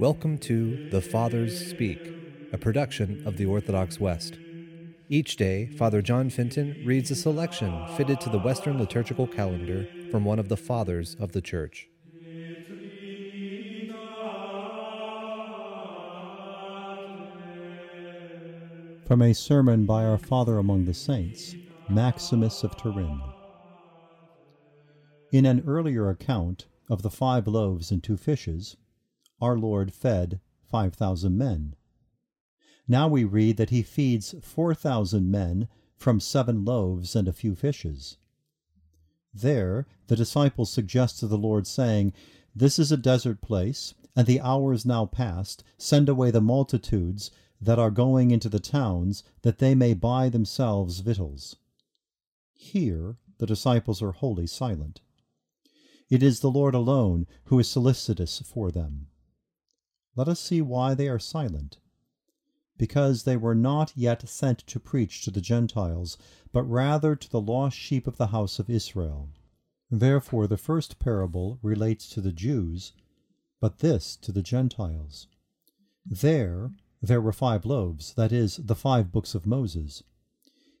Welcome to The Fathers Speak, a production of the Orthodox West. Each day, Father John Fenton reads a selection fitted to the Western liturgical calendar from one of the Fathers of the Church. From a sermon by our Father among the Saints, Maximus of Turin. In an earlier account of the five loaves and two fishes, our Lord fed 5,000 men. Now we read that he feeds 4,000 men from seven loaves and a few fishes. There, the disciples suggest to the Lord, saying, This is a desert place, and the hour is now past. Send away the multitudes that are going into the towns, that they may buy themselves victuals. Here, the disciples are wholly silent. It is the Lord alone who is solicitous for them. Let us see why they are silent. Because they were not yet sent to preach to the Gentiles, but rather to the lost sheep of the house of Israel. Therefore, the first parable relates to the Jews, but this to the Gentiles. There, there were five loaves, that is, the five books of Moses.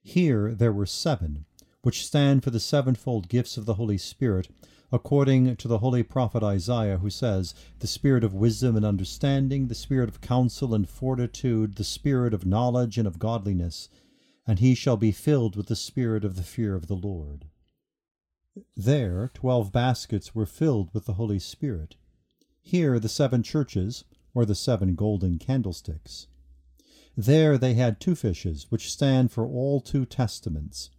Here there were seven, which stand for the sevenfold gifts of the Holy Spirit, according to the holy prophet Isaiah, who says, The spirit of wisdom and understanding, the spirit of counsel and fortitude, the spirit of knowledge and of godliness, and he shall be filled with the spirit of the fear of the Lord. There twelve baskets were filled with the Holy Spirit. Here the seven churches, or the seven golden candlesticks. There they had two fishes, which stand for all two testaments,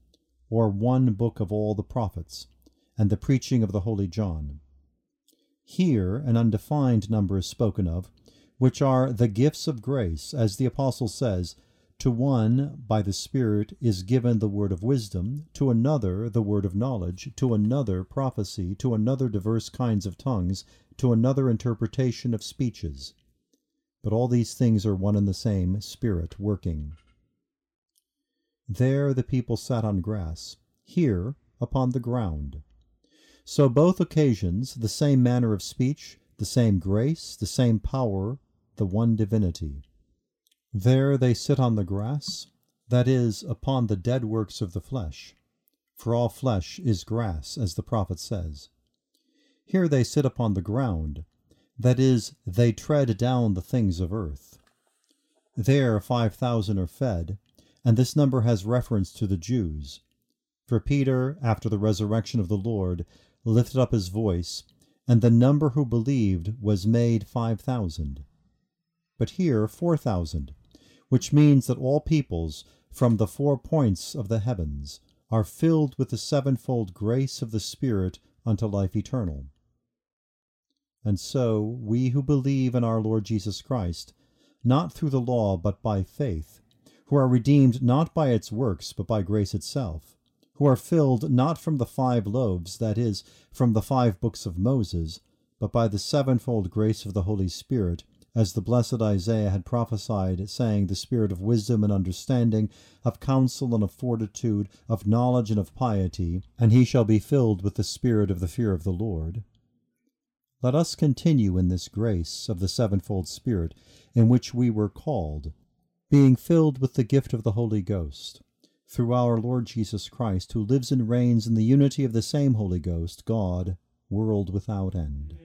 or one book of all the prophets and the preaching of the Holy John. Here an undefined number is spoken of, which are the gifts of grace, as the Apostle says, To one, by the Spirit, is given the word of wisdom, to another the word of knowledge, to another prophecy, to another diverse kinds of tongues, to another interpretation of speeches. But all these things are one and the same Spirit working. There the people sat on grass, here upon the ground. So both occasions, the same manner of speech, the same grace, the same power, the one divinity. There they sit on the grass, that is, upon the dead works of the flesh. For all flesh is grass, as the prophet says. Here they sit upon the ground, that is, they tread down the things of earth. There five thousand are fed, and this number has reference to the Jews. For Peter, after the resurrection of the Lord, lifted up his voice, and the number who believed was made five thousand. But here four thousand, which means that all peoples from the four points of the heavens are filled with the sevenfold grace of the Spirit unto life eternal. And so we who believe in our Lord Jesus Christ, not through the law but by faith, who are redeemed not by its works but by grace itself, who are filled not from the five loaves, that is, from the five books of Moses, but by the sevenfold grace of the Holy Spirit, as the blessed Isaiah had prophesied, saying, The spirit of wisdom and understanding, of counsel and of fortitude, of knowledge and of piety, and he shall be filled with the spirit of the fear of the Lord. Let us continue in this grace of the sevenfold Spirit, in which we were called, being filled with the gift of the Holy Ghost through our Lord Jesus Christ, who lives and reigns in the unity of the same Holy Ghost, God, world without end.